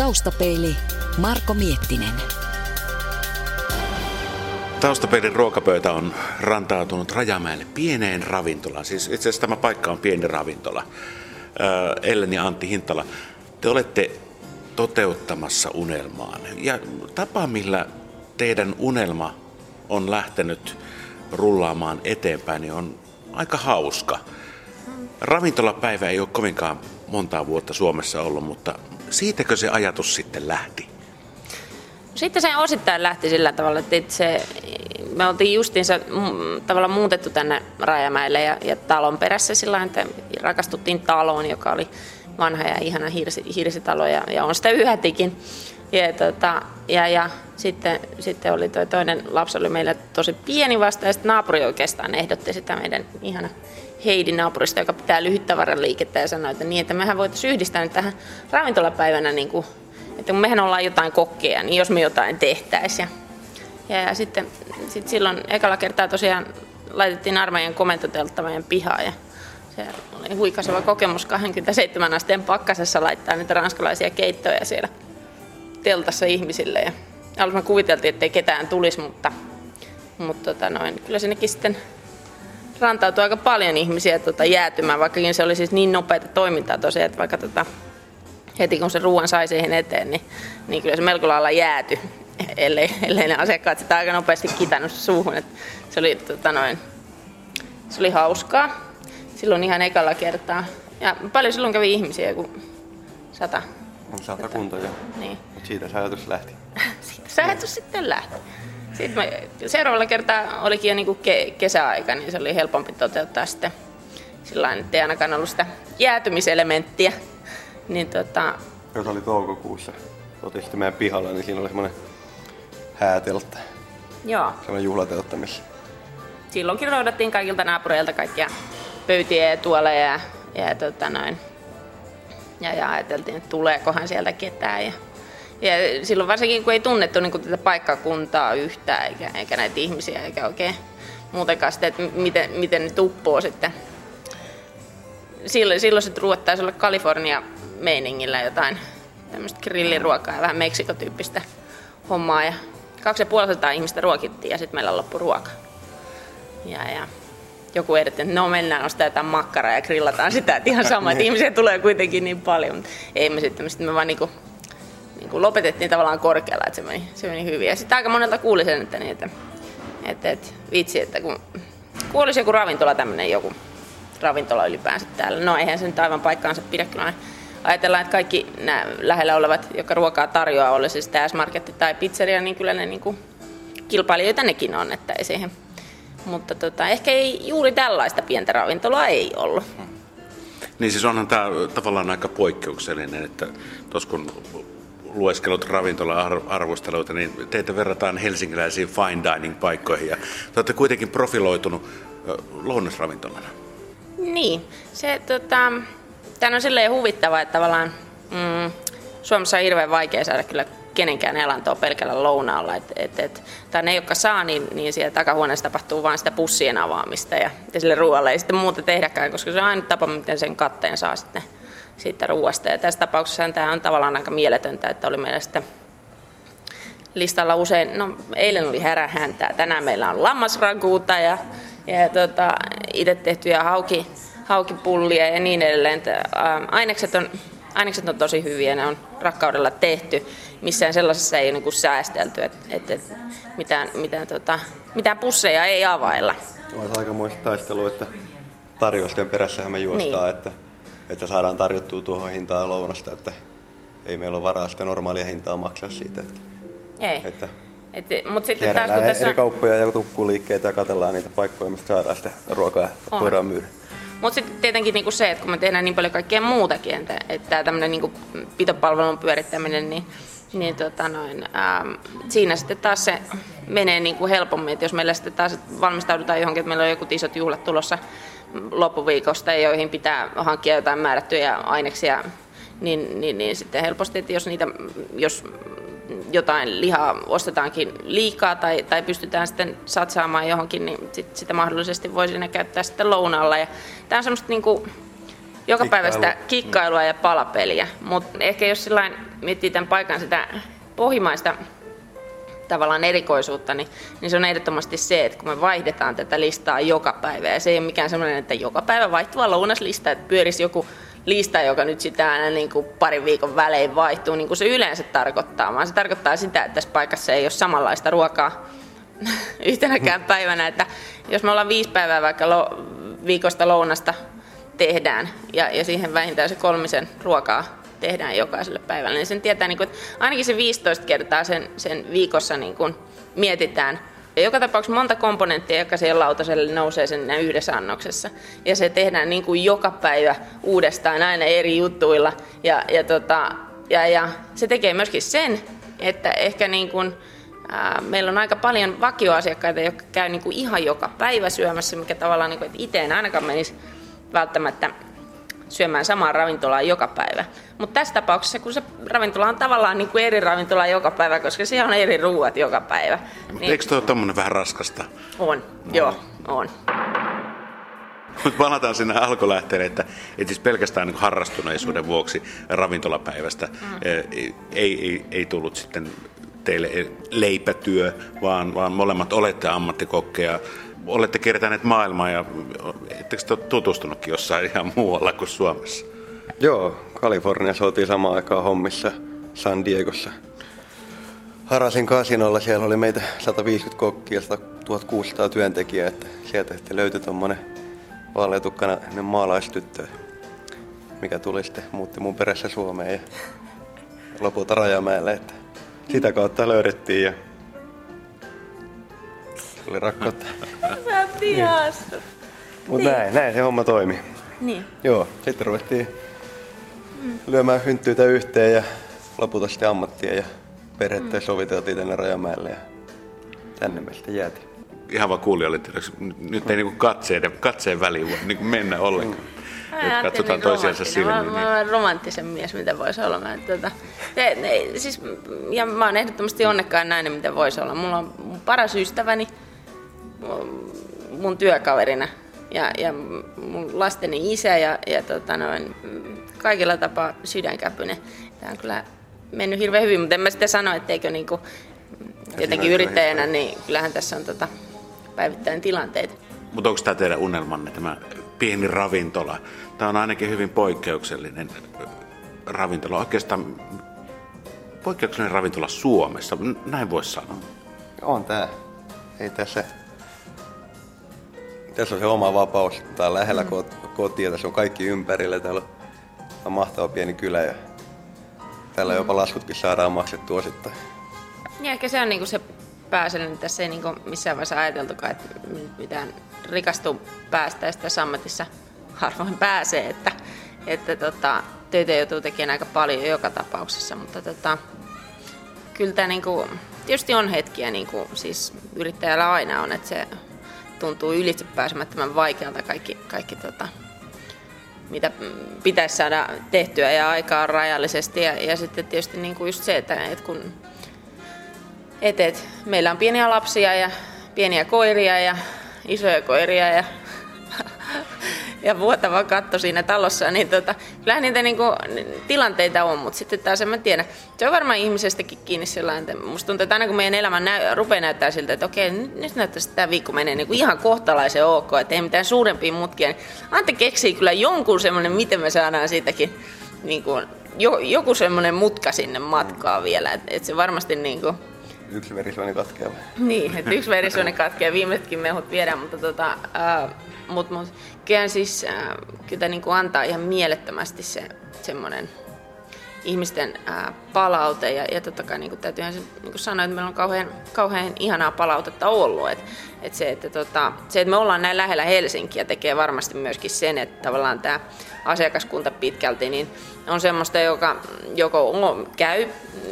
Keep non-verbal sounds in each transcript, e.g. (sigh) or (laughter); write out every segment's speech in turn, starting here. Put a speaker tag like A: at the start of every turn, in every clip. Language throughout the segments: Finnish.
A: Taustapeili Marko Miettinen.
B: Taustapeilin ruokapöytä on rantautunut Rajamäelle pieneen ravintolaan. Siis itse asiassa tämä paikka on pieni ravintola. Ellen ja Antti Hintala, te olette toteuttamassa unelmaan. Ja tapa, millä teidän unelma on lähtenyt rullaamaan eteenpäin, niin on aika hauska. Ravintolapäivä ei ole kovinkaan montaa vuotta Suomessa ollut, mutta siitäkö se ajatus sitten lähti?
C: Sitten se osittain lähti sillä tavalla, että se, me oltiin justiinsa tavallaan muutettu tänne Rajamäelle ja, ja talon perässä sillä että rakastuttiin taloon, joka oli vanha ja ihana hirsi, hirsitalo ja, ja on sitä yhätikin. Ja, tota, ja, ja sitten, sitten oli toi toinen lapsi oli meillä tosi pieni vasta ja sitten naapuri oikeastaan ehdotti sitä meidän ihana Heidi naapurista, joka pitää lyhyttavaran liikettä ja sanoi, että niin, että mehän voitaisiin yhdistää nyt tähän ravintolapäivänä, niin kuin, että kun mehän ollaan jotain kokkeja, niin jos me jotain tehtäisiin. Ja, ja, ja sitten sit silloin ekalla kertaa tosiaan laitettiin armeijan komentoteltta meidän pihaan ja se oli huikaseva kokemus 27 asteen pakkasessa laittaa niitä ranskalaisia keittoja siellä teltassa ihmisille. Ja alussa me kuviteltiin, että ei ketään tulisi, mutta, mutta tota noin, kyllä sinnekin sitten rantautui aika paljon ihmisiä tota, jäätymään, vaikkakin se oli siis niin nopeata toimintaa tosiaan, että vaikka tota, heti kun se ruoan sai siihen eteen, niin, niin kyllä se melko lailla jääty, ellei, ellei ne asiakkaat sitä aika nopeasti kitannut suuhun. Et se, oli, tota, noin, se oli hauskaa silloin ihan ekalla kertaa. Ja paljon silloin kävi ihmisiä, kun sata.
D: Sata kunta, joo. Niin. Mutta siitä se ajatus lähti. (laughs)
C: siitä se ajatus sitten lähti. Sitten me, seuraavalla kertaa olikin jo niinku ke, kesäaika, niin se oli helpompi toteuttaa sitten sillä että ei ainakaan ollut sitä jäätymiselementtiä. Niin tota...
D: Jos oli toukokuussa, otin sitten meidän pihalla, niin siinä oli semmoinen hääteltta.
C: Joo.
D: Semmoinen juhlateltta, missä...
C: Silloinkin roudattiin kaikilta naapureilta kaikkia pöytiä ja tuoleja ja, ja, tota noin. ja, ja ajateltiin, että tuleekohan sieltä ketään. Ja, ja silloin varsinkin, kun ei tunnettu niin kuin tätä paikkakuntaa yhtään, eikä, eikä näitä ihmisiä, eikä oikein muutenkaan sitä, että miten, miten ne tuppoo sitten. Silloin, silloin se ruoat taisi olla Kalifornia-meiningillä jotain tämmöistä grilliruokaa ja vähän Meksikotyyppistä hommaa. Ja kaksi ja ihmistä ruokittiin ja sitten meillä loppui ruoka. Ja, ja joku ehdotti, että no mennään ostaa jotain makkaraa ja grillataan sitä, että ihan sama, että (laughs) ihmisiä tulee kuitenkin niin paljon. Mutta ei me sitten, sitten me vaan niinku, niinku lopetettiin tavallaan korkealla, että se meni, se meni hyvin. Ja sitten aika monelta kuuli sen, että, niin, että, että, että vitsi, että kun, kun olisi joku ravintola tämmöinen joku ravintola ylipäänsä täällä. No eihän se nyt aivan paikkaansa pidä kyllä. Ajatellaan, että kaikki nämä lähellä olevat, jotka ruokaa tarjoaa, olisi siis S-marketti tai pizzeria, niin kyllä ne niin kuin kilpailijoita nekin on, että ei siihen mutta tota, ehkä ei juuri tällaista pientä ravintolaa ei ollut.
B: Niin siis onhan tämä tavallaan aika poikkeuksellinen, että tuossa kun lueskelut ravintola-arvosteluita, niin teitä verrataan helsinkiläisiin fine dining-paikkoihin ja te olette kuitenkin profiloitunut lounasravintolana.
C: Niin, se tota, tämä on silleen huvittava, että tavallaan mm, Suomessa on hirveän vaikea saada kyllä kenenkään elantoa pelkällä lounaalla. Et, et, et, tai ne, jotka saa, niin, niin siellä takahuoneessa tapahtuu vain sitä pussien avaamista ja, ja sille ruoalle ei sitten muuta tehdäkään, koska se on aina tapa, miten sen katteen saa sitten siitä ruoasta. Ja tässä tapauksessa tämä on tavallaan aika mieletöntä, että oli meillä sitten listalla usein, no eilen oli härähäntää, tänään meillä on lammasraguuta ja, ja tota, itse tehtyjä hauki, haukipullia ja niin edelleen. Että, ä, ainekset on ainekset on tosi hyviä, ne on rakkaudella tehty. Missään sellaisessa ei ole niin säästelty, että, että mitään, mitään, tota, mitään pusseja ei availla.
D: On aika muista taistelua, että tarjousten perässähän me juostaan, niin. että, että saadaan tarjottua tuohon hintaan lounasta, että ei meillä ole varaa sitä normaalia hintaa maksaa siitä. Että,
C: ei.
D: Että
C: et, mutta sitten taas kun tässä...
D: eri kauppoja ja tukkuliikkeitä ja katsellaan niitä paikkoja, mistä saadaan sitä ruokaa, että voidaan myydä.
C: Mutta sitten tietenkin niinku se, että kun me tehdään niin paljon kaikkea muutakin, että, että tämmöinen niinku pitopalvelun pyörittäminen, niin, niin tota noin, ähm, siinä sitten taas se menee niinku helpommin, että jos meillä sitten taas valmistaudutaan johonkin, että meillä on joku isot juhlat tulossa loppuviikosta, joihin pitää hankkia jotain määrättyjä aineksia, niin, niin, niin sitten helposti, että jos, niitä, jos jotain lihaa ostetaankin liikaa tai, tai pystytään sitten satsaamaan johonkin, niin sit, sitä mahdollisesti voi siinä käyttää sitten lounaalla. Ja tämä on semmoista niin kuin, joka päivästä kikkailua ja palapeliä. Mutta ehkä jos sillain miettii tämän paikan sitä pohjimaista tavallaan erikoisuutta, niin, niin se on ehdottomasti se, että kun me vaihdetaan tätä listaa joka päivä, ja se ei ole mikään sellainen, että joka päivä vaihtuva lounaslista, että pyörisi joku lista, joka nyt sitä aina niin kuin parin viikon välein vaihtuu, niin kuin se yleensä tarkoittaa, vaan se tarkoittaa sitä, että tässä paikassa ei ole samanlaista ruokaa (laughs) yhtenäkään päivänä, että jos me ollaan viisi päivää vaikka lo, viikosta lounasta tehdään ja, ja siihen vähintään se kolmisen ruokaa tehdään jokaiselle päivälle, niin sen tietää, niin kuin, että ainakin se 15 kertaa sen, sen viikossa niin kuin mietitään. Ja joka tapauksessa monta komponenttia, joka siihen lautaselle nousee sen yhdessä annoksessa. Ja se tehdään niin kuin joka päivä uudestaan aina eri juttuilla. Ja, ja, tota, ja, ja se tekee myöskin sen, että ehkä niin kuin, ää, meillä on aika paljon vakioasiakkaita, jotka käy niin kuin ihan joka päivä syömässä, mikä tavallaan niin kuin, että itse en ainakaan menisi välttämättä syömään samaa ravintolaa joka päivä. Mutta tässä tapauksessa, kun se ravintola on tavallaan niin kuin eri ravintola joka päivä, koska siellä on eri ruuat joka päivä.
B: Niin... Eikö tuo tuommoinen vähän raskasta?
C: On, no. joo, on.
B: Mutta palataan sinne alkulähteelle, että, että siis pelkästään niin harrastuneisuuden vuoksi ravintolapäivästä mm. ei, ei, ei tullut sitten teille leipätyö, vaan, vaan molemmat olette ammattikokkeja olette kiertäneet maailmaa ja ettekö te tutustunutkin jossain ihan muualla kuin Suomessa?
D: Joo, Kaliforniassa oltiin samaan aikaan hommissa San Diegossa. Harasin kasinolla, siellä oli meitä 150 kokkia ja 1600 työntekijää, että sieltä sitten löytyi tuommoinen vaaleatukkainen maalaistyttö, mikä tuli sitten, muutti mun perässä Suomeen ja lopulta Rajamäelle, että sitä kautta löydettiin ja oli rakkautta. (laughs)
C: Sä vihasta. Niin.
D: Mutta niin. näin, näin se homma toimi.
C: Niin.
D: Joo, sitten ruvettiin mm. lyömään hynttyitä yhteen ja lopulta sitten ammattia ja perhettä mm. soviteltiin tänne Rajamäelle ja tänne me sitten jäätiin.
B: Ihan vaan kuulijoille, nyt ei niinku katseen, katseen väliin voi niinku mennä ollenkaan. Mm. Nyt katsotaan niin toisiansa silmiin. Mä,
C: niin. mä olen romanttisen mies, mitä voisi olla. Mä, tuota, te, ne, siis, ja mä oon ehdottomasti onnekkaan nainen, mitä voisi olla. Mulla on paras ystäväni, mun työkaverina ja, ja mun lasteni isä ja, ja tota noin, kaikilla tapaa sydänkäpynen. Tämä on kyllä mennyt hirveän hyvin, mutta en mä sitten sano, etteikö niinku, jotenkin yrittäjänä, niin kyllähän tässä on tota, päivittäin tilanteita.
B: Mutta onko tämä teidän unelmanne, tämä pieni ravintola? Tämä on ainakin hyvin poikkeuksellinen ravintola. Oikeastaan poikkeuksellinen ravintola Suomessa, näin voisi sanoa.
D: On tämä. Ei tässä tässä on se oma vapaus. Tää on lähellä mm. kotia, tässä on kaikki ympärillä. Täällä on mahtava pieni kylä ja täällä mm. jopa laskutkin saadaan maksettua osittain.
C: Ja ehkä se on niinku se pääsellinen, että tässä ei niinku missään vaiheessa ajateltukaan, että mitään rikastuu päästä ja tässä ammatissa harvoin pääsee, että, että tota, töitä joutuu tekemään aika paljon joka tapauksessa, mutta tota, kyllä tämä niinku, tietysti on hetkiä, niinku, siis yrittäjällä aina on, että se tuntuu ylitse pääsemättömän vaikealta kaikki, kaikki tota, mitä pitäisi saada tehtyä ja aikaa rajallisesti. Ja, ja sitten tietysti niin kuin just se, että, että kun et, et, meillä on pieniä lapsia ja pieniä koiria ja isoja koiria ja ja vuotava katto siinä talossa, niin tota, kyllähän niitä niinku, tilanteita on, mutta sitten taas en mä tiedä. Se on varmaan ihmisestäkin kiinni sellainen, että musta tuntuu, että aina kun meidän elämä näy, rupeaa näyttää siltä, että okei, nyt, näyttää, että tämä viikko menee niinku ihan kohtalaisen ok, että ei mitään suurempia mutkia, niin Antti keksii kyllä jonkun semmoinen, miten me saadaan siitäkin niinku, jo, joku semmoinen mutka sinne matkaa vielä, että et se varmasti niinku,
D: yksi verisuoni katkeaa.
C: Niin, että yksi verisuoni katkeaa, viimeisetkin mehut viedään, mutta tota, äh, mut, mut, kyllä siis äh, kyllä niin kuin antaa ihan mielettömästi se semmoinen ihmisten äh, palaute ja, ja totta kai niin kuin se, niin kuin sanoa, että meillä on kauhean, kauhean ihanaa palautetta ollut. Et, et se, että tota, se, että me ollaan näin lähellä Helsinkiä tekee varmasti myöskin sen, että tavallaan tämä asiakaskunta pitkälti niin on semmoista, joka joko käy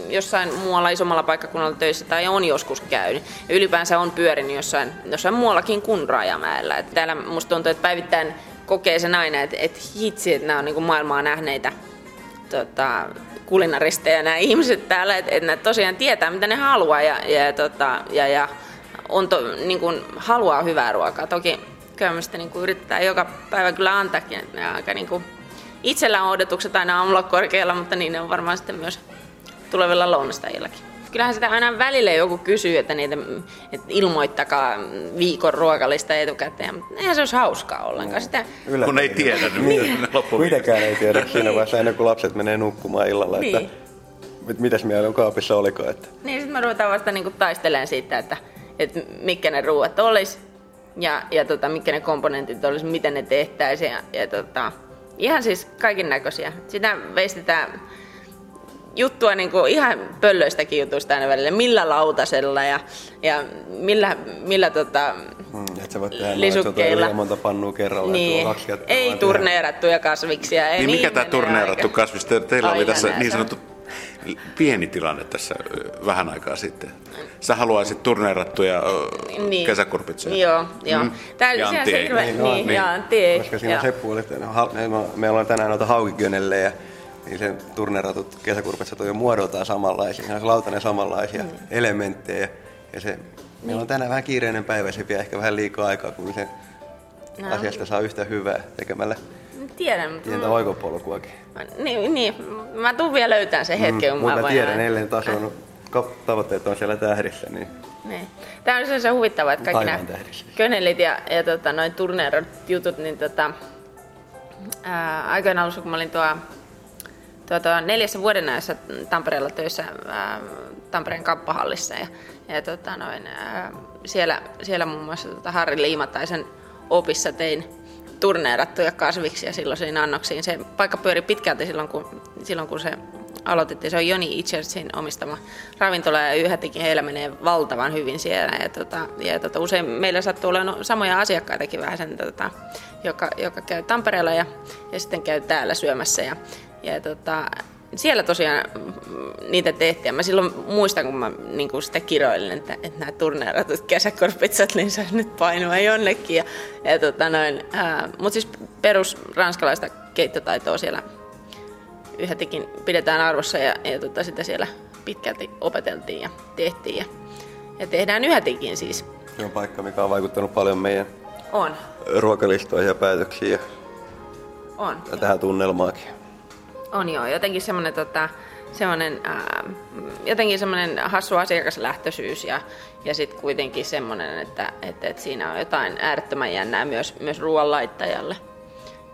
C: jossain muualla isommalla paikkakunnalla töissä tai on joskus käynyt. Ylipäänsä on pyörinyt jossain, jossain muuallakin kuin Rajamäellä. Et täällä musta tuntuu, että päivittäin kokee sen aina, että, että hitsi, että nämä on niin maailmaa nähneitä tota, kulinaristeja nämä ihmiset täällä, että, että ne tosiaan tietää, mitä ne haluaa ja, ja, tota, ja, ja on to, niin kuin, haluaa hyvää ruokaa. Toki sitä niin kuin yritetään joka päivä kyllä antaakin, että ne aika niin kuin, itsellä on odotukset aina aamulla korkealla, mutta niin ne on varmaan sitten myös tulevilla lounastajillakin. Kyllähän sitä aina välillä joku kysyy, että, niitä, että ilmoittakaa viikon ruokalista etukäteen, mutta eihän se olisi hauskaa ollenkaan. Sitä,
B: Yllättäen. Kun ei tiedä, niin
D: Kuitenkaan ei tiedä siinä vaiheessa ennen kuin lapset menee nukkumaan illalla, niin. että mitäs meillä on kaapissa olikaan. Että...
C: Niin, sitten me ruvetaan vasta niinku taistelemaan siitä, että, että mitkä ne ruuat olisi ja, ja tota, mitkä ne komponentit olisi, miten ne tehtäisiin. Ja, ja tota, ihan siis kaiken näköisiä. Sitä veistetään juttua niin kuin ihan pöllöistäkin jutuista aina välillä, millä lautasella ja, ja millä, millä tota,
D: hmm, et sä voit tehdä lisukkeilla. Noin, monta pannua kerralla.
C: Niin. Ei turneerattuja kasviksia. Ei
B: niin, mikä tämä turneerattu kasvis? Teillä oli tässä niin sanottu pieni tilanne tässä vähän aikaa sitten. Sä haluaisit turneerattuja niin. kesäkurpitsoja.
C: Joo, joo. Mm. Tää,
B: ja Antti
C: ei.
B: Niin,
C: niin, niin. Ja Antti ei.
D: Koska siinä Seppu oli, että meillä on tänään noita haukikönellejä, niin sen turneratut kesäkurpitsat on jo muodoltaan samanlaisia. On lautanen samanlaisia mm. elementtejä. Ja se, meillä on tänään vähän kiireinen päivä, se vie ehkä vähän liikaa aikaa, kun se no. asiasta saa yhtä hyvää tekemällä
C: tiedän. Mutta
D: Pientä oikopolkuakin.
C: Niin, niin, mä tuun vielä löytään sen hetken, mm,
D: kun mä, mä tiedän, eilen taas on tavoitteet on siellä tähdissä. Niin.
C: Niin. Tämä on se huvittava, että kaikki nämä könelit ja, ja tota, noin turneerot jutut, niin tota, ää, aikoina alussa, kun mä olin tuo, tuo, tuo neljässä vuoden ajassa Tampereella töissä ää, Tampereen kappahallissa ja, ja tota, noin, ää, siellä, siellä muun muassa tota Harri Liimataisen opissa tein turneerattuja kasviksia silloisiin annoksiin. Se paikka pyöri pitkälti silloin, kun, silloin, kun se aloitettiin. Se on Joni Itchersin omistama ravintola ja yhätikin heillä menee valtavan hyvin siellä. Ja, tota, ja tota, usein meillä sattuu olemaan samoja asiakkaitakin vähän sen, tota, joka, joka käy Tampereella ja, ja sitten käy täällä syömässä. Ja, ja tota, siellä tosiaan niitä tehtiin. Mä silloin muistan, kun mä niin kuin sitä kiroilin, että, että nämä turneeratut kesäkorpitsat niin saisi nyt painua jonnekin. Ja, ja tota noin, mutta siis perus ranskalaista keittotaitoa siellä yhätikin pidetään arvossa ja, ja tota, sitä siellä pitkälti opeteltiin ja tehtiin. Ja, ja tehdään yhätikin siis.
D: Se on paikka, mikä on vaikuttanut paljon meidän
C: on.
D: ruokalistoihin ja päätöksiin ja,
C: on,
D: ja tähän tunnelmaakin.
C: On joo, jotenkin semmoinen tota, semmoinen, jotenkin semmoinen hassu asiakaslähtöisyys ja, ja sitten kuitenkin semmoinen, että, että, että, siinä on jotain äärettömän jännää myös, myös ruoanlaittajalle.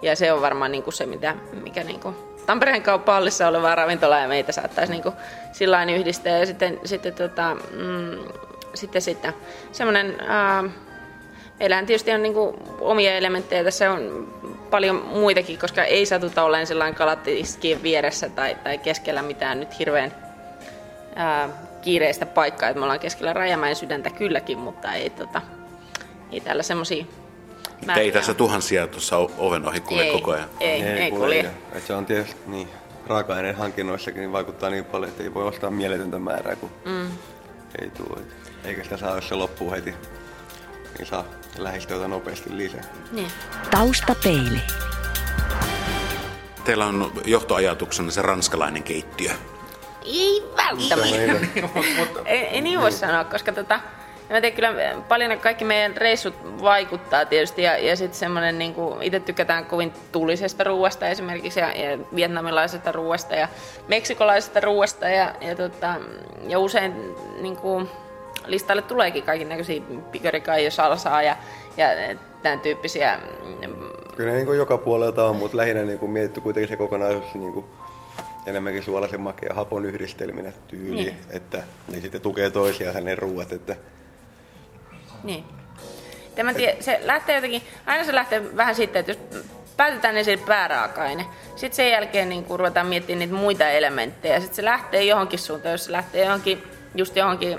C: Ja se on varmaan niin kuin se, mitä, mikä niin kuin Tampereen kauppahallissa oleva ravintola ja meitä saattaisi niin kuin sillä yhdistää. Ja sitten, sitten, tota, mm, sitten, sitten semmoinen, ää, meillähän tietysti on niin kuin omia elementtejä. Tässä on paljon muitakin, koska ei satuta olemaan sellainen kalatiskien vieressä tai, tai keskellä mitään nyt hirveän ää, kiireistä paikkaa. Että me ollaan keskellä Rajamäen sydäntä kylläkin, mutta ei, tota, ei täällä semmoisia
B: ei tässä tuhansia tuossa oven ohi kulje
C: ei,
B: koko ajan.
C: Ei, ei, ei kulje.
D: kulje. se on tietysti niin, raaka-aineen hankinnoissakin niin vaikuttaa niin paljon, että ei voi ostaa mieletöntä määrää, kun mm. ei tule. Eikä sitä saa, jos se loppuu heti, niin saa lähestyä nopeasti lisää.
A: Niin. Taustapeili.
B: Teillä on johtoajatuksena se ranskalainen keittiö.
C: Ei välttämättä. ei, (laughs) ei niin voi sanoa, koska tota, Mä tiedän, kyllä paljon kaikki meidän reissut vaikuttaa tietysti ja, ja sitten semmoinen, niin itse tykätään kovin tulisesta ruuasta esimerkiksi ja, ja vietnamilaisesta ruuasta ja meksikolaisesta ruuasta ja, ja, tota, ja usein niin kuin, listalle tuleekin kaiken näköisiä pikarikai salsaa ja, ja tämän tyyppisiä.
D: Mm, kyllä niin kuin joka puolelta on, mutta lähinnä niin kuin mietitty kuitenkin se kokonaisuus niin kuin enemmänkin suolaisen makea hapon yhdistelminen tyyli, niin. että ne sitten tukee toisiaan ne ruuat, että
C: niin. Tämä tie, se lähtee jotenkin, aina se lähtee vähän siitä, että jos päätetään ensin pääraaka-aine, sitten sen jälkeen niin kun ruvetaan miettimään niitä muita elementtejä, sitten se lähtee johonkin suuntaan, jos se lähtee johonkin, just johonkin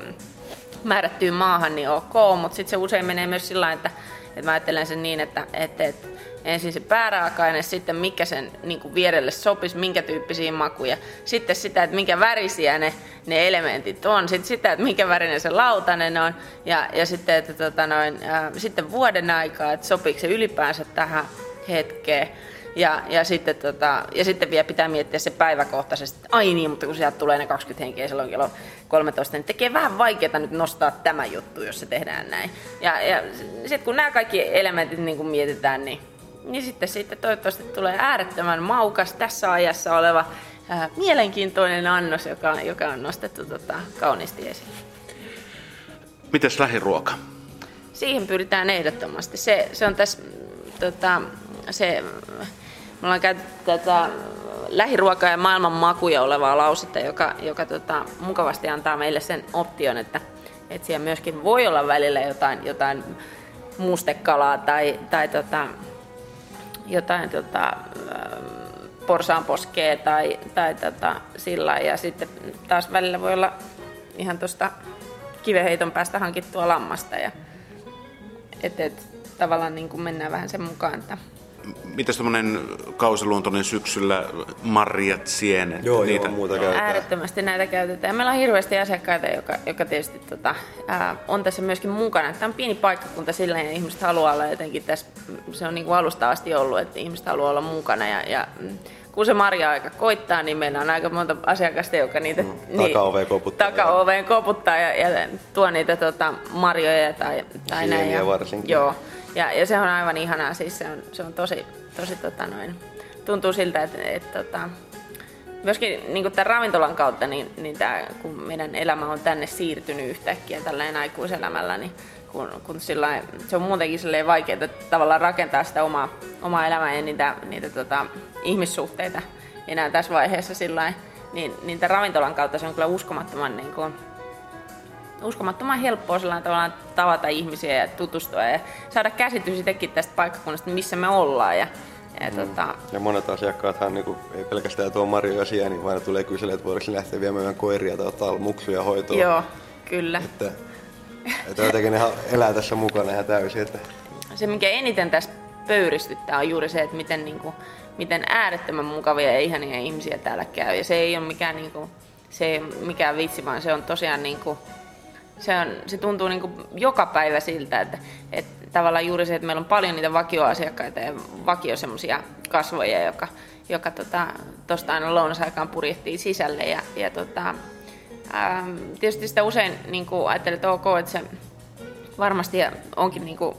C: määrättyyn maahan, niin ok, mutta sitten se usein menee myös sillä että, että mä ajattelen sen niin, että, että, että ensin se pääraaka-aine, sitten mikä sen niin kuin vierelle sopisi, minkä tyyppisiä makuja. Sitten sitä, että minkä värisiä ne, ne elementit on. Sitten sitä, että minkä värinen se lautanen on. Ja, ja sitten, että, tota noin, ää, sitten vuoden aikaa, että sopiiko se ylipäänsä tähän hetkeen. Ja, ja, sitten, tota, ja sitten vielä pitää miettiä se päiväkohtaisesti, ai niin, mutta kun sieltä tulee ne 20 henkeä silloin kello 13, niin tekee vähän vaikeaa nyt nostaa tämä juttu, jos se tehdään näin. Ja, ja sitten kun nämä kaikki elementit niin kun mietitään, niin niin sitten siitä toivottavasti tulee äärettömän maukas tässä ajassa oleva ää, mielenkiintoinen annos, joka, joka on nostettu tota, kauniisti esille.
B: Mites lähiruoka?
C: Siihen pyritään ehdottomasti. Se, se on tässä, tota, se, me ollaan käytetty tätä lähiruokaa ja maailman makuja olevaa lausetta, joka, joka tota, mukavasti antaa meille sen option, että, että siellä myöskin voi olla välillä jotain, jotain mustekalaa tai, tai tota, jotain tota, porsaanposkea tai, tai tota, sillä. Ja sitten taas välillä voi olla ihan tuosta kiveheiton päästä hankittua lammasta ja et, et, tavallaan niin kuin mennään vähän sen mukaan, että
B: Mitäs tämmöinen kausiluontoinen syksyllä, marjat, sienet?
D: Joo,
B: niitä?
D: joo, muuta käytetään.
C: Äärettömästi näitä käytetään. Meillä on hirveästi asiakkaita, joka, joka tietysti tota, ää, on tässä myöskin mukana. Tämä on pieni paikkakunta sillä ja ihmiset haluaa olla jotenkin tässä, se on niin kuin alusta asti ollut, että ihmiset haluaa olla mukana ja, ja mm, kun se marja-aika koittaa, niin meillä on aika monta asiakasta, joka niitä
D: Mm, takaoveen koputtaa.
C: takaoveen koputtaa ja, ja tuo niitä tota, marjoja tai, tai näin. Ja,
D: varsinkin.
C: Joo, ja, ja se on aivan ihanaa, siis se on, se on tosi, tosi tota noin, tuntuu siltä, että, että tota, myöskin niin tämän ravintolan kautta, niin, niin tää, kun meidän elämä on tänne siirtynyt yhtäkkiä tälleen aikuiselämällä, niin kun, kun sillain, se on muutenkin vaikeaa tavallaan rakentaa sitä omaa, omaa elämää ja niitä, niitä tota, ihmissuhteita enää tässä vaiheessa sillain, niin, niin tämän ravintolan kautta se on kyllä uskomattoman, niin kuin, uskomattoman helppoa sellainen tavallaan tavata ihmisiä ja tutustua ja saada käsitys itsekin tästä paikkakunnasta, missä me ollaan. Ja, ja mm. tota,
D: Ja monet asiakkaathan niin ei pelkästään tuo marjoja sieniä, vaan ne tulee kyselemään, että voidaanko lähteä viemään koiria tai ottaa muksuja hoitoon.
C: joo, kyllä.
D: Että, että jotenkin ne elää tässä mukana ihan täysin. Että
C: se, mikä eniten tässä pöyristyttää, on juuri se, että miten, niin kuin, miten äärettömän mukavia ja ihania ihmisiä täällä käy. Ja se ei ole mikään, niin kuin, se ei ole mikään vitsi, vaan se on tosiaan niin kuin, se, on, se tuntuu niin kuin joka päivä siltä, että, että tavallaan juuri se, että meillä on paljon niitä vakioasiakkaita ja vakio semmoisia kasvoja, joka, joka tuosta tota, aina lounasaikaan purjehtii sisälle. Ja, ja tota, ää, tietysti sitä usein niin ajattelee, että ok, että se varmasti onkin niin kuin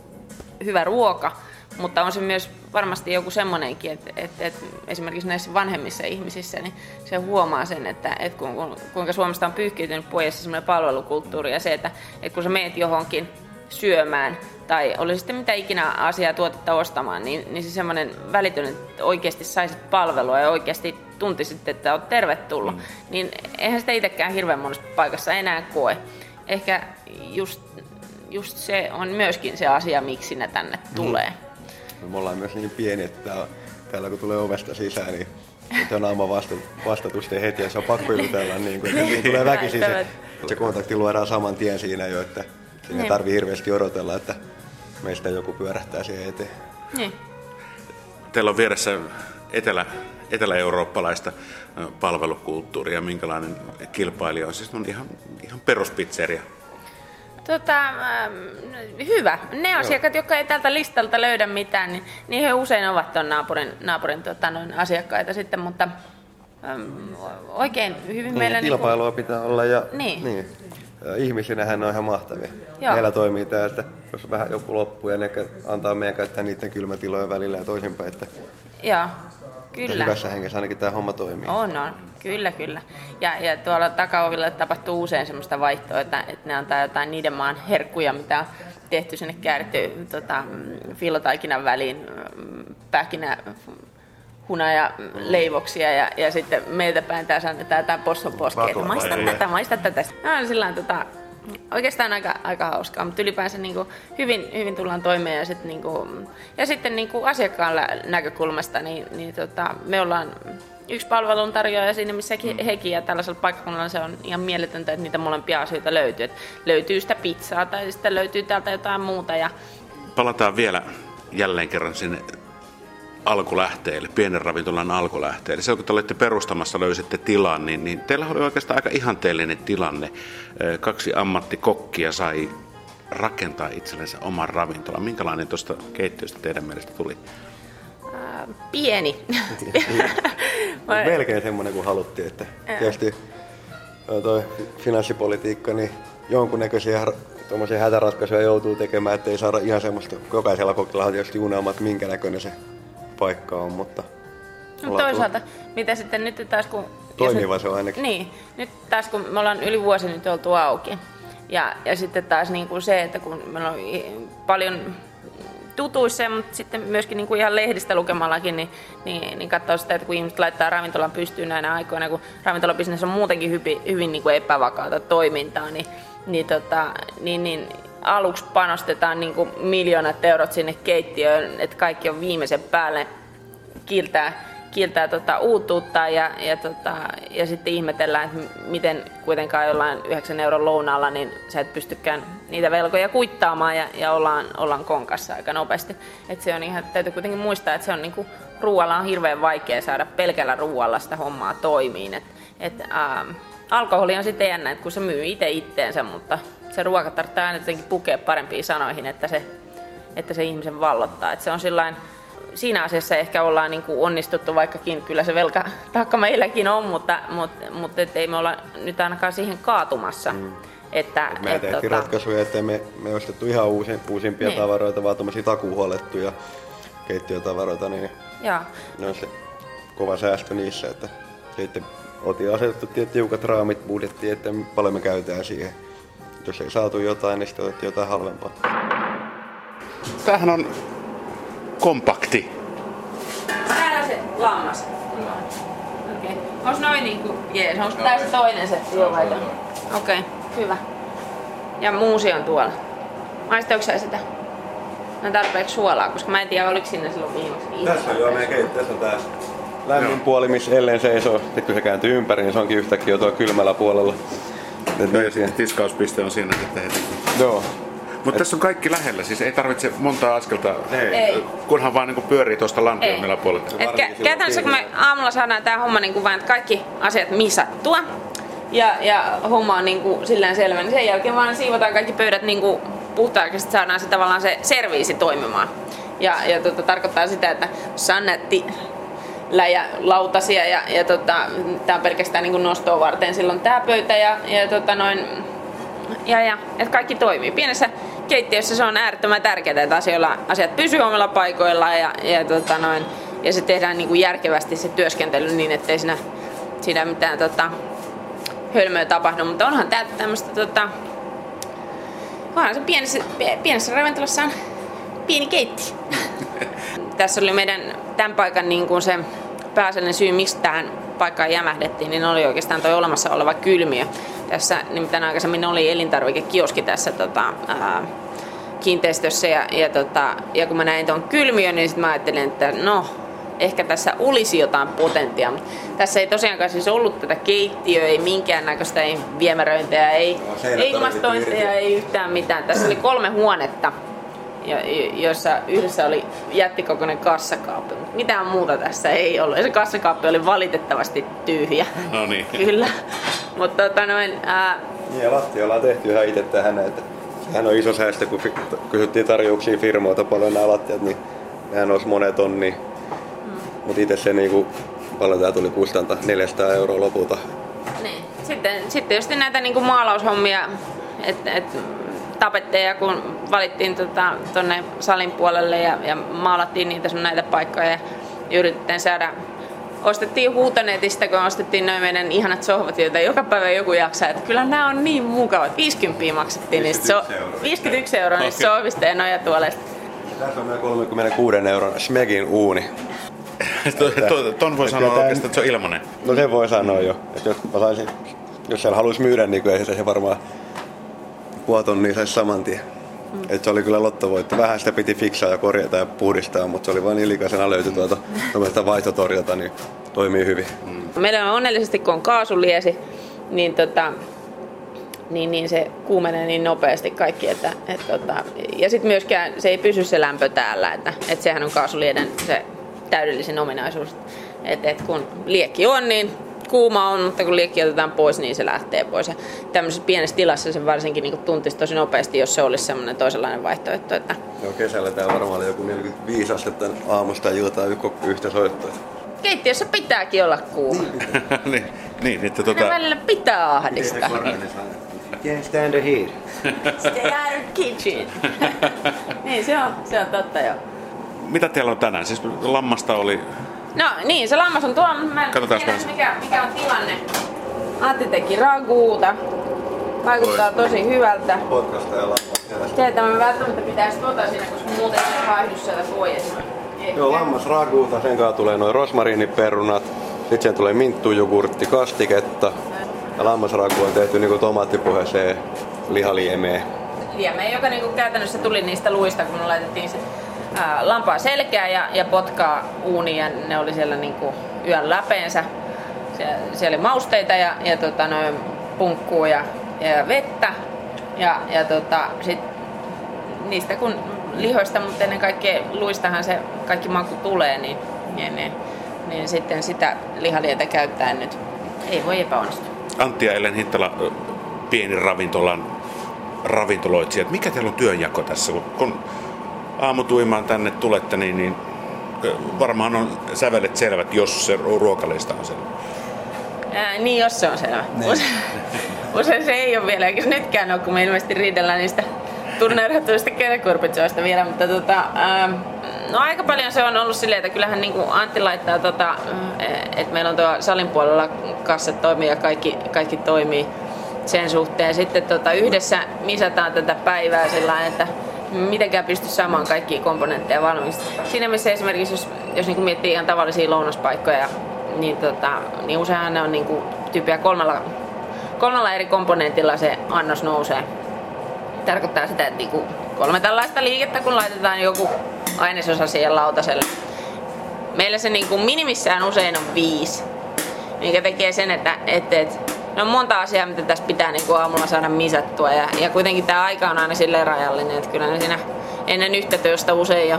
C: hyvä ruoka, mutta on se myös varmasti joku semmoinenkin, että, että, että esimerkiksi näissä vanhemmissa ihmisissä niin se huomaa sen, että, että kuinka Suomesta on pyyhkiytynyt pois semmoinen palvelukulttuuri ja se, että, että kun sä meet johonkin syömään tai oli sitten mitä ikinä asiaa tuotetta ostamaan, niin, niin se semmoinen välitön, että oikeasti saisit palvelua ja oikeasti tuntisit, että olet tervetullut, mm. niin eihän sitä itsekään hirveän monessa paikassa enää koe. Ehkä just, just se on myöskin se asia, miksi ne tänne tulee.
D: Me ollaan myös niin pieni, että täällä, täällä kun tulee ovesta sisään, niin se on aivan vasta, vastatusten heti ja se on pakko jutella, niin kuin, että tulee väkisin se, se kontakti luodaan saman tien siinä jo, että siinä ei tarvitse hirveästi odotella, että meistä joku pyörähtää siihen eteen.
C: Niin.
B: Teillä on vieressä etelä, etelä-eurooppalaista palvelukulttuuria, minkälainen kilpailija on? Siis on ihan, ihan peruspizzeria.
C: Tota, ähm, hyvä. Ne asiakkaat, jotka ei tältä listalta löydä mitään, niin, niin he usein ovat tuon naapurin, naapurin tota, noin asiakkaita sitten, mutta ähm, oikein hyvin
D: niin,
C: meillä...
D: Kilpailua niin kuin... pitää olla ja
C: niin.
D: Niin, ihmisinähän ne on ihan mahtavia.
C: Joo.
D: Meillä toimii tämä, että jos vähän joku loppuu ja ne antaa meidän käyttää niiden kylmätilojen välillä ja toisinpäin, että
C: Joo, kyllä.
D: hyvässä hengessä ainakin tämä homma toimii.
C: On, on. Kyllä, kyllä. Ja, ja tuolla takaovilla tapahtuu usein sellaista vaihtoa, että, että ne antaa jotain niiden maan herkkuja, mitä on tehty sinne kääritty tota, filotaikinan väliin, pähkinä, hunaja leivoksia ja, ja sitten meiltä päin taas annetaan jotain posson poskea, että maista tätä, maista tätä. No, sillä tota, oikeastaan aika, aika hauskaa, mutta ylipäänsä niin kuin hyvin, hyvin tullaan toimeen ja, sit, niin kuin, ja sitten niin kuin asiakkaan näkökulmasta niin, niin tota, me ollaan yksi palveluntarjoaja siinä, missä hekin ja tällaisella paikkakunnalla se on ihan mieletöntä, että niitä molempia asioita löytyy. Että löytyy sitä pizzaa tai sitten löytyy täältä jotain muuta. Ja...
B: Palataan vielä jälleen kerran sinne alkulähteelle, pienen ravintolan alkulähteelle. Silloin kun te olette perustamassa, löysitte tilan, niin, niin teillä oli oikeastaan aika ihanteellinen tilanne. Kaksi ammattikokkia sai rakentaa itsellensä oman ravintolan. Minkälainen tuosta keittiöstä teidän mielestä tuli?
C: Äh, pieni. (laughs)
D: Melkein semmoinen kuin haluttiin, että tietysti toi finanssipolitiikka, niin jonkunnäköisiä tuommoisia hätäratkaisuja joutuu tekemään, ettei saada ihan semmoista, jokaisella kokilla on tietysti unelma, että minkä näköinen se paikka on, mutta
C: No toisaalta, mitä sitten nyt taas kun...
D: Toimiva
C: nyt,
D: se on ainakin.
C: Niin, nyt taas kun me ollaan yli vuosi nyt oltu auki. Ja, ja sitten taas niin kuin se, että kun meillä on paljon tutuissa, mutta sitten myöskin niin kuin ihan lehdistä lukemallakin, niin, niin, niin katsoo sitä, että kun ihmiset laittaa ravintolan pystyyn näinä aikoina, kun ravintolabisnes on muutenkin hyvin, hyvin niin kuin epävakaata toimintaa, niin, niin, tota, niin, niin aluksi panostetaan niin kuin miljoonat eurot sinne keittiöön, että kaikki on viimeisen päälle kiiltää, kiiltää tota uutuutta ja, ja, tota, ja sitten ihmetellään, että miten kuitenkaan jollain 9 euron lounaalla, niin sä et pystykään niitä velkoja kuittaamaan ja, ja ollaan, ollaan konkassa aika nopeasti. Et se on ihan, täytyy kuitenkin muistaa, että se on niinku, ruoalla on hirveän vaikea saada pelkällä ruoalla sitä hommaa toimiin. Et, et, ähm, alkoholi on sitten jännä, että kun se myy itse itteensä, mutta se ruoka tarvitsee aina jotenkin pukea parempiin sanoihin, että se, että se ihmisen vallottaa. Et se on sillain, siinä asiassa ehkä ollaan niin kuin onnistuttu, vaikkakin kyllä se velka taakka meilläkin on, mutta, mutta, mutta et ei me olla nyt ainakaan siihen kaatumassa. Mm. Että,
D: Me
C: et,
D: tehtiin
C: tota,
D: ratkaisuja, että me, me ostettu ihan uusi, uusimpia
C: Niin.
D: tavaroita, vaan tuommoisia takuuhuolettuja keittiötavaroita, niin
C: joo,
D: ne on se kova säästö niissä, että sitten otin asetettu tiukat raamit budjettiin, että paljon me käytetään siihen. Jos ei saatu jotain, niin sitten otettiin jotain halvempaa.
B: Tämähän on kompakti.
C: Täällä se lammas. Okei. Okay. Onko noin niinku jees? Onko tää se toinen vai? Okei, okay. hyvä. Ja muusi on tuolla. Maistoiko sä sitä? No tarpeeksi suolaa, koska mä en tiedä oliko sinne silloin viimeksi.
D: Tässä on jo meidän keittiö, tässä on tää lämmin puoli, missä ellen seisoo. Sitten kun se kääntyy ympäri, niin se onkin yhtäkkiä jo tuolla kylmällä puolella. Et
B: No ja
D: siihen-
B: tiskauspiste on siinä sitten heti.
D: Joo.
B: Mutta tässä on kaikki lähellä, siis ei tarvitse montaa askelta,
D: Ei.
C: Ei.
B: kunhan vaan niin pyörii tuosta lantiomilla puolella.
C: Kä- käytännössä kun me aamulla saadaan tää homma niin kuin vain, että kaikki asiat misattua ja, ja homma on niin kuin sillään selvä, niin sen jälkeen vaan siivotaan kaikki pöydät niin kuin puhtaaksi ja sit saadaan se tavallaan se serviisi toimimaan. Ja, ja tota, tarkoittaa sitä, että jos läjä lautasia ja, ja tota, tää on pelkästään niin nostoa varten silloin tää pöytä ja, ja tota noin, ja, ja että kaikki toimii. Pienessä keittiössä se on äärettömän tärkeää, että asioilla, asiat pysyy omilla paikoillaan ja, ja, tota noin, ja se tehdään niin järkevästi se työskentely niin, ettei siinä, siinä mitään tota, hölmöä tapahdu. Mutta onhan tää tämmöistä, tota, onhan se pienessä, pienessä ravintolassa on pieni keitti. (laughs) Tässä oli meidän tämän paikan niin kuin se pääasiallinen syy, miksi tähän paikkaan jämähdettiin, niin oli oikeastaan tuo olemassa oleva kylmiö. Tässä nimittäin aikaisemmin oli elintarvikekioski tässä tota, ää, kiinteistössä ja, ja, tota, ja kun mä näin tuon kylmiön, niin sitten mä ajattelin, että no, ehkä tässä olisi jotain potentiaa. Mutta tässä ei tosiaankaan siis ollut tätä keittiöä, ei minkäännäköistä, ei viemäröintiä, ei,
D: No, seinät
C: ei yhtään mitään. Tässä oli kolme huonetta, joissa yhdessä oli jättikokoinen kassakaappi. Mutta mitään muuta tässä ei ollut. Ja se kassakaappi oli valitettavasti tyhjä.
B: No niin. (laughs)
C: Kyllä. Mutta tota noin, ää,
D: Niin ja lattia ollaan tehty ihan itse tähän, että sehän on iso säästö, kun fi- kysyttiin tarjouksia firmoilta paljon nämä lattiat, niin nehän olisi monet tonni.
C: Mm.
D: Mutta itse se niinku, paljon tää tuli kustanta, 400 euroa lopulta.
C: Niin. Sitten, sitten tietysti näitä niin maalaushommia, että et, tapetteja kun valittiin tota, tonne salin puolelle ja, ja maalattiin niitä sun näitä paikkoja ja yritettiin saada Ostettiin huutonetistä, kun ostettiin noin meidän ihanat sohvat, joita joka päivä joku jaksaa. Että kyllä nämä on niin mukavat. 50 maksettiin niistä
D: 51
C: so-
D: euroa.
C: 51 euroa niistä
B: Okei.
C: sohvista ja nojatuoleista.
D: Tässä on meidän 36 euron Smegin uuni. (laughs)
B: To- to- Ton voi sanoa oikeastaan, että se on ilmanen.
D: No se voi sanoa jo. Että jos, mä saisin, jos siellä haluaisi myydä, niin kyllä se varmaan puoli tonnia saisi saman tien. Mm. Et se oli kyllä lottovoitto. Vähän sitä piti fiksaa ja korjata ja puhdistaa, mutta se oli vain ilikaisena löyty tuolta tuommoista vaihtotorjota, niin toimii hyvin. Mm.
C: Meillä on onnellisesti, kun on kaasuliesi, niin, tota, niin, niin se kuumenee niin nopeasti kaikki. Että, et, tota, ja sitten myöskään se ei pysy se lämpö täällä, että, että sehän on kaasulieden se täydellisin ominaisuus. Että et kun liekki on, niin kuuma on, mutta kun liekki otetaan pois, niin se lähtee pois. Ja tämmöisessä pienessä tilassa se varsinkin niin tuntisi tosi nopeasti, jos se olisi semmoinen toisenlainen vaihtoehto. Että,
D: Joo, kesällä täällä varmaan oli joku 45 astetta aamusta iltaa y- yhtä soittoa.
C: keittiössä pitääkin olla kuuma.
B: niin, (laughs) niin, että
C: Tota...
B: tota,
C: välillä pitää ahdistaa.
D: Can't stand the heat. (laughs)
C: Stay out of kitchen. (laughs) niin, se on, se on totta joo.
B: mitä teillä on tänään? Siis lammasta oli...
C: No niin, se lammas on tuolla. Mä
B: Katsotaan
C: tiedän,
B: vähän.
C: mikä, mikä on tilanne. Antti teki raguuta. Vaikuttaa tosi hyvältä.
D: Podcasta ja lammasta.
C: Se, että me välttämättä pitäisi tota siinä, koska muuten se vaihdu sieltä pois. Ehkä.
D: Joo, lammasraguuta, sen kanssa tulee noin rosmariiniperunat, sitten siihen tulee minttujogurtti, kastiketta. Ja lammasragu on tehty niinku tomaattipohjaiseen lihaliemeen.
C: Lieme, joka niinku käytännössä tuli niistä luista, kun me laitettiin se lampaa selkää ja, ja potkaa uuniin ja ne oli siellä niinku yön läpeensä. Sie, siellä oli mausteita ja, ja tota, noin punkkuu ja, ja vettä. Ja, ja tota, sit niistä kun lihoista, mutta ennen kaikkea luistahan se kaikki maku tulee, niin, niin, niin, niin sitten sitä lihalietä käyttäen nyt ei voi epäonnistua.
B: Antti ja Ellen Hinttala, ö, pieni ravintolan ravintoloitsijat. Mikä teillä on työnjako tässä? Kun aamutuimaan tänne tulette, niin, niin varmaan on sävelet selvät, jos se ru- ruokalista on selvä.
C: Ää, niin, jos se on selvä. Usein, usein se ei ole vielä, eikä se nytkään ole, kun me ilmeisesti riidellään niistä turneeratuista kerekurpitsoista vielä, mutta tota, ää, no aika paljon se on ollut silleen, että kyllähän niin kuin Antti laittaa, tota, että meillä on tuo salin puolella kassat toimii ja kaikki, kaikki toimii sen suhteen. Sitten tota, yhdessä misataan tätä päivää sillä että mitenkään pysty saamaan kaikkia komponentteja valmiiksi. Siinä missä esimerkiksi, jos, jos niin miettii ihan tavallisia lounaspaikkoja, niin, tota, niin useinhan ne on niin kuin, tyyppiä kolmella, kolmella eri komponentilla se annos nousee. Tarkoittaa sitä, että niin kuin kolme tällaista liikettä, kun laitetaan joku ainesosa siihen lautaselle. Meillä se niin kuin minimissään usein on viisi, mikä tekee sen, että, että, että no on monta asiaa, mitä tässä pitää niin kuin aamulla saada misattua. Ja, ja kuitenkin tämä aika on aina silleen rajallinen, että kyllä siinä ennen yhtä työstä usein jo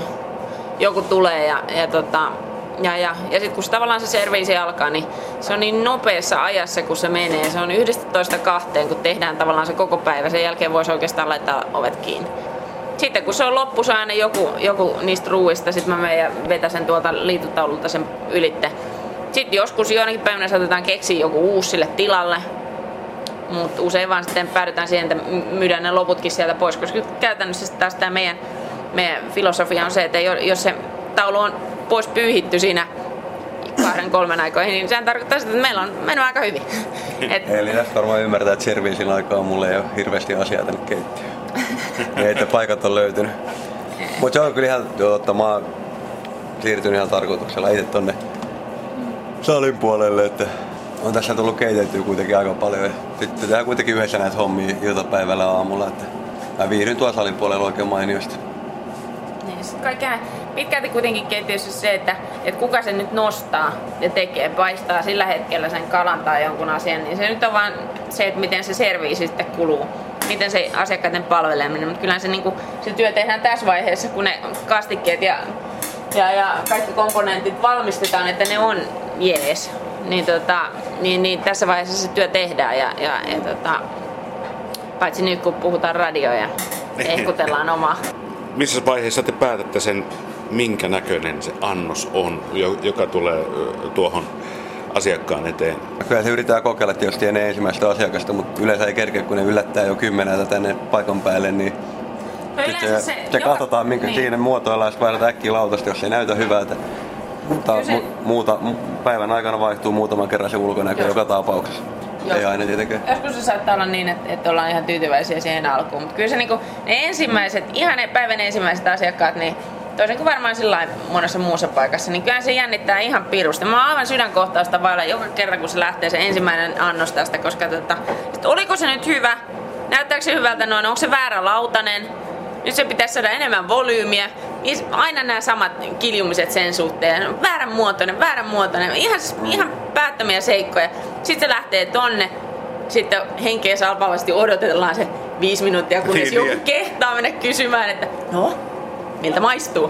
C: joku tulee. Ja, ja, tota, ja, ja, ja sitten kun se tavallaan se serviisi alkaa, niin se on niin nopeassa ajassa, kun se menee. Se on 11 kahteen, kun tehdään tavallaan se koko päivä. Sen jälkeen voisi oikeastaan laittaa ovet kiinni. Sitten kun se on loppu, se on aina joku, joku niistä ruuista, sitten mä menen ja vetäsen tuolta liitutaululta sen ylitte. Sitten joskus jonakin päivänä saatetaan keksiä joku uusi sille tilalle, mutta usein vaan sitten päädytään siihen, että myydään ne loputkin sieltä pois, koska käytännössä sitten taas tämä meidän, meidän filosofia on se, että jo- jos se taulu on pois pyyhitty siinä kahden kolmen aikoihin, niin sehän tarkoittaa sitä, että meillä on mennyt aika hyvin. (laughs) Et,
D: Eli tästä varmaan ymmärtää, että serviisin aikaa mulle ei ole hirveästi asiaa tänne keittiöön. (laughs) Ei, että paikat on löytynyt. Mutta se on kyllä ihan, joo, totta, mä oon siirtynyt ihan tarkoituksella itse tonne salin puolelle, että on tässä tullut keitettyä kuitenkin aika paljon. Sitten tehdään kuitenkin yhdessä näitä hommia iltapäivällä aamulla, että mä viihdyn tuolla salin puolella oikein mainiosti.
C: Niin, sit kaikkea pitkälti kuitenkin keittiössä se, että, että kuka se nyt nostaa ja tekee, paistaa sillä hetkellä sen kalan tai jonkun asian, niin se nyt on vaan se, että miten se serviisi sitten kuluu. Miten se asiakkaiden palveleminen, mutta kyllähän se, niin kuin, se työ tehdään tässä vaiheessa, kun ne kastikkeet ja, ja, ja kaikki komponentit valmistetaan, että ne on jees. Niin, tota, niin, niin tässä vaiheessa se työ tehdään ja, ja, ja tota, paitsi nyt kun puhutaan radioja ja ehkutellaan omaa
B: Missä vaiheessa te päätätte sen, minkä näköinen se annos on, jo- joka tulee tuohon asiakkaan eteen?
D: Kyllä se yritetään kokeilla tietysti ennen ensimmäistä asiakasta, mutta yleensä ei kerkeä, kun ne yllättää jo kymmeneltä tänne paikan päälle, niin
C: No
D: se,
C: se,
D: se
C: joka-
D: katsotaan, minkä
C: niin.
D: niin. siinä muotoillaan, sitten vaihdetaan äkkiä lautasta, jos ei näytä hyvältä. Mutta mu- muuta, mu- päivän aikana vaihtuu muutaman kerran se ulkonäkö joka tapauksessa.
C: Joo.
D: Ei aina tietenkään.
C: Joskus se saattaa olla niin, että, että ollaan ihan tyytyväisiä siihen alkuun. Mutta kyllä se niinku, ne ensimmäiset, ihan ne päivän ensimmäiset asiakkaat, niin toisin kuin varmaan sillä monessa muussa paikassa, niin kyllä se jännittää ihan pirusti. Mä oon aivan sydänkohtausta vailla joka kerran, kun se lähtee se ensimmäinen annos tästä, koska tota, oliko se nyt hyvä? Näyttääkö se hyvältä noin? Onko se väärä lautanen? Nyt se pitäisi saada enemmän volyymiä. Niin Aina nämä samat kiljumiset sen suhteen. Väärän muotoinen, väärän muotoinen. Ihan, ihan päättömiä seikkoja. Sitten se lähtee tonne. Sitten henkeä salpavasti odotellaan se viisi minuuttia, kunnes
B: Niin,
C: joku
B: niin.
C: kehtaa mennä kysymään, että no, miltä maistuu?